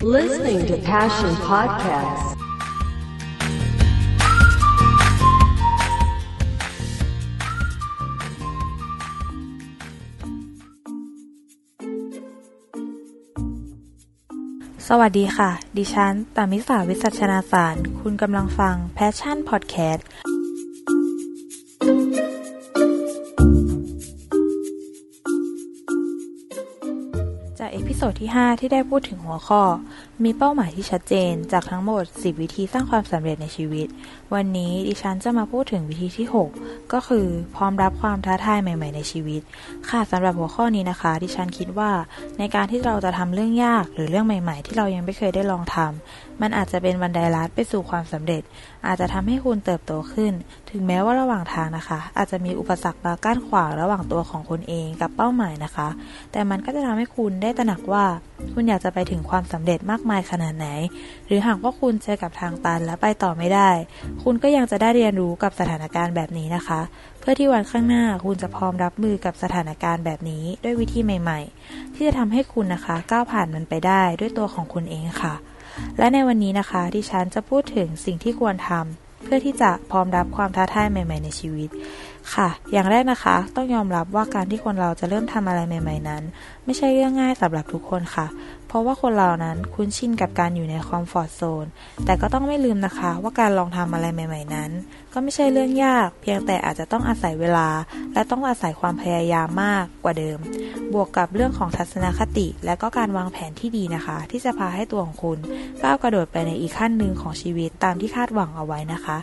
Listening to Passion Podcast. สวัสดีค่ะ ดิฉันตามิสาวิสัชนาสาร คุณกำลังฟัง Passion Podcast โซดที่ 5 ที่ได้พูดถึงหัวข้อ มีเป้าหมายที่ชัดเจน จากทั้งหมด 10 วิธีสร้างความสำเร็จในชีวิต วันนี้ดิฉันจะมาพูดถึงวิธีที่ 6 ก็คือพร้อมรับความท้าทายใหม่ ๆ ในชีวิต ค่ะสำหรับหัวข้อนี้นะคะ ดิฉันคิดว่า ในการที่เราจะทำเรื่องยากหรือเรื่องใหม่ ๆ ที่เรายังไม่เคยได้ลองทำมันอาจจะเป็นบันไดลัดไปสู่ความสำเร็จ อาจจะทำให้คุณเติบโตขึ้น ถึงแม้ว่าระหว่างทางนะคะ อาจจะมีอุปสรรคมากั้นขวางระหว่างตัวของคุณเองกับเป้าหมายนะคะ แต่มันก็จะทำให้คุณได้ตระหนักว่า คุณอยากจะไปถึงความสำเร็จมากมายขนาดไหน หรือหากว่าคุณเจอกับทางตันและไปต่อไม่ได้ คุณก็ยังจะได้เรียนรู้กับสถานการณ์แบบนี้นะคะ เพื่อที่วันข้างหน้าคุณจะพร้อมรับมือกับสถานการณ์แบบนี้ด้วยวิธีใหม่ ๆ ที่จะทำให้คุณนะคะก้าวผ่านมันไปได้ด้วยตัวของคุณเองค่ะ และในวันนี้นะคะที่ฉันจะพูดถึงสิ่งที่ควรทำเพื่อที่จะพร้อมรับความท้าทายใหม่ ๆ ในชีวิต ค่ะ อย่างแรกนะคะ ต้องยอมรับว่าการที่คนเราจะเริ่มทำอะไรใหม่ ๆ นั้น ไม่ใช่เรื่องง่ายสำหรับทุกคนค่ะ เพราะว่าคนเรานั้นคุ้นชินกับการอยู่ในคอมฟอร์ทโซน แต่ก็ต้องไม่ลืมนะคะ ว่าการลองทำอะไรใหม่ ๆ นั้น ก็ไม่ใช่เรื่องยาก เพียงแต่อาจจะต้องอาศัยเวลา และต้องอาศัยความพยายามมากกว่าเดิม บวกกับเรื่องของทัศนคติ และก็การวางแผนที่ดีนะคะ ที่จะพาให้ตัวของคุณก้าวกระโดดไปในอีกขั้นหนึ่งของชีวิตตามที่คาดหวังเอาไว้นะคะ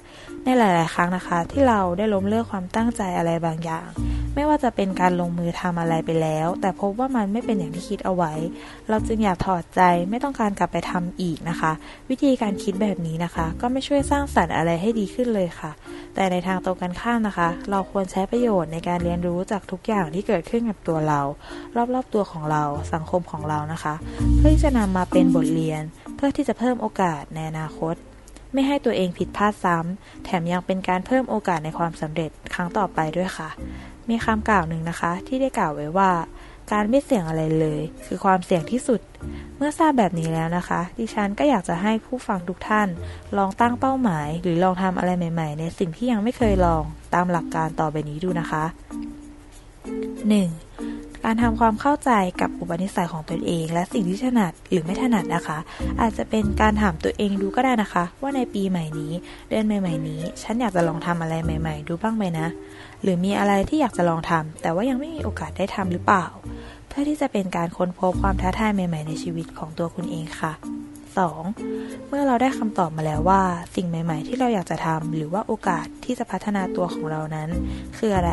ในหลาย ๆ ครั้งนะคะ ที่เราได้ล้มเลิกความตั้งใจอะไรบางอย่าง ไม่ว่าจะเป็นการลงมือทำอะไรไปแล้ว แต่พบว่ามันไม่เป็นอย่างที่คิดเอาไว้ เราจึงอยากถอดใจไม่ต้องการกลับไปทำอีกนะคะ วิธีการคิดแบบนี้นะคะ ก็ไม่ช่วยสร้างสรรค์อะไรให้ดีขึ้นเลยค่ะ แต่ในทางตรงกันข้ามนะคะ เราควรใช้ประโยชน์ในการเรียนรู้จากทุกอย่างที่เกิดขึ้นกับตัวเรา รอบๆตัวของเราสังคมของเรานะคะ เพื่อที่จะนำมาเป็นบทเรียน เพื่อที่จะเพิ่มโอกาสในอนาคตไม่ให้ตัวเองผิดพลาดซ้ำ แถมยังเป็นการเพิ่มโอกาสในความสำเร็จครั้งต่อไปด้วยค่ะ มีคำกล่าวหนึ่งนะคะ ที่ได้กล่าวไว้ว่า การไม่เสี่ยงอะไรเลย คือความเสี่ยงที่สุด เมื่อทราบแบบนี้แล้วนะคะ ดิฉันก็อยากจะให้ผู้ฟังทุกท่าน ลองตั้งเป้าหมาย หรือลองทำอะไรใหม่ ๆ ในสิ่งที่ยังไม่เคยลองตามหลักการต่อไปนี้ดูนะคะ 1. การทำความเข้าใจกับอุปนิสัยของตนเอง และสิ่งที่ถนัดหรือไม่ถนัดนะคะ อาจจะเป็นการถามตัวเองดูก็ได้นะคะ ว่าในปีใหม่นี้ เดือนใหม่ๆนี้ ฉันอยากจะลองทำอะไรใหม่ ๆ ดูบ้างไหมนะ หรือมีอะไรที่อยากจะลองทำแต่ว่ายังไม่มีโอกาสได้ทำหรือเปล่า เพื่อที่จะเป็นการค้นพบความท้าทายใหม่ ๆ ในชีวิตของตัวคุณเองค่ะ 2. เมื่อเราได้คำตอบมาแล้วว่า สิ่งใหม่ ๆ ที่เราอยากจะทำหรือว่าโอกาสที่จะพัฒนาตัวของเรานั้น คืออะไร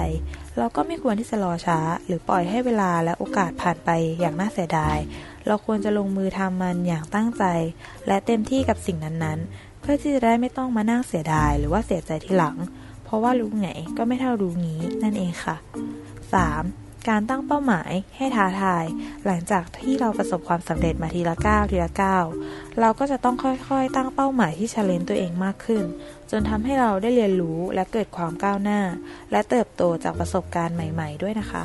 เราก็ไม่ควรที่จะรอช้า หรือปล่อยให้เวลาและโอกาสผ่านไปอย่างน่าเสียดาย เราควรจะลงมือทำมันอย่างตั้งใจ และเต็มที่กับสิ่งนั้นๆ เพื่อที่จะได้ไม่ต้องมานั่งเสียดาย หรือว่าเสียใจทีหลัง เพราะว่ารู้ไงก็ไม่เท่ารู้งี้นั่นเองค่ะ 3. การตั้งเป้าหมายให้ท้าทาย หลังจากที่เราประสบความสำเร็จมาทีละก้าวทีละก้าวเราก็จะต้องค่อยๆ ตั้งเป้าหมายที่เชลเลนตัวเองมากขึ้น จนทำให้เราได้เรียนรู้และเกิดความก้าวหน้า และเติบโตจากประสบการณ์ใหม่ ๆ ด้วยนะคะ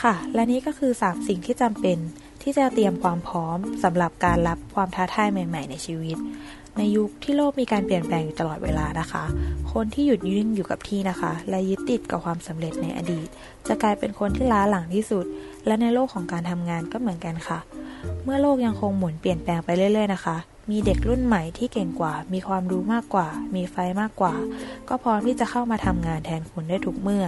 ค่ะ และนี่ก็คือ 3 สิ่งที่จำเป็นที่จะเตรียมความพร้อมสำหรับการรับความท้าทายใหม่ ๆ ในชีวิต ในยุคที่โลกมีการเปลี่ยนแปลงอยู่ตลอดเวลานะคะ คนที่หยุดยืนอยู่กับที่นะคะ และยึดติดกับความสำเร็จในอดีต จะกลายเป็นคนที่ล้าหลังที่สุด และในโลกของการทำงานก็เหมือนกันค่ะ เมื่อโลกยังคงหมุนเปลี่ยนแปลงไปเรื่อยๆนะคะ มีเด็กรุ่นใหม่ที่เก่งกว่า มีความรู้มากกว่า มีไฟมากกว่า ก็พร้อมที่จะเข้ามาทำงานแทนคุณได้ทุกเมื่อ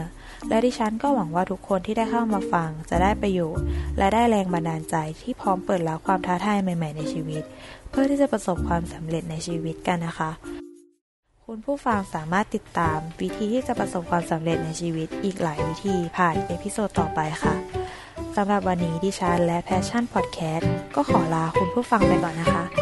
และดิฉันก็หวังว่าทุกคนที่ได้เข้ามาฟังจะได้ประโยชน์ และได้แรงบันดาลใจที่พร้อมเปิดรับความท้าทายใหม่ ๆ ในชีวิต เพื่อที่จะประสบความสำเร็จในชีวิตกันนะคะคุณผู้ฟังสามารถติดตามวิธีที่จะประสบความสำเร็จในชีวิตอีกหลายวิธีผ่าน episode ต่อไปค่ะ สำหรับวันนี้ดิฉันและ Passion Podcast ก็ขอลาคุณผู้ฟังไปก่อนนะคะ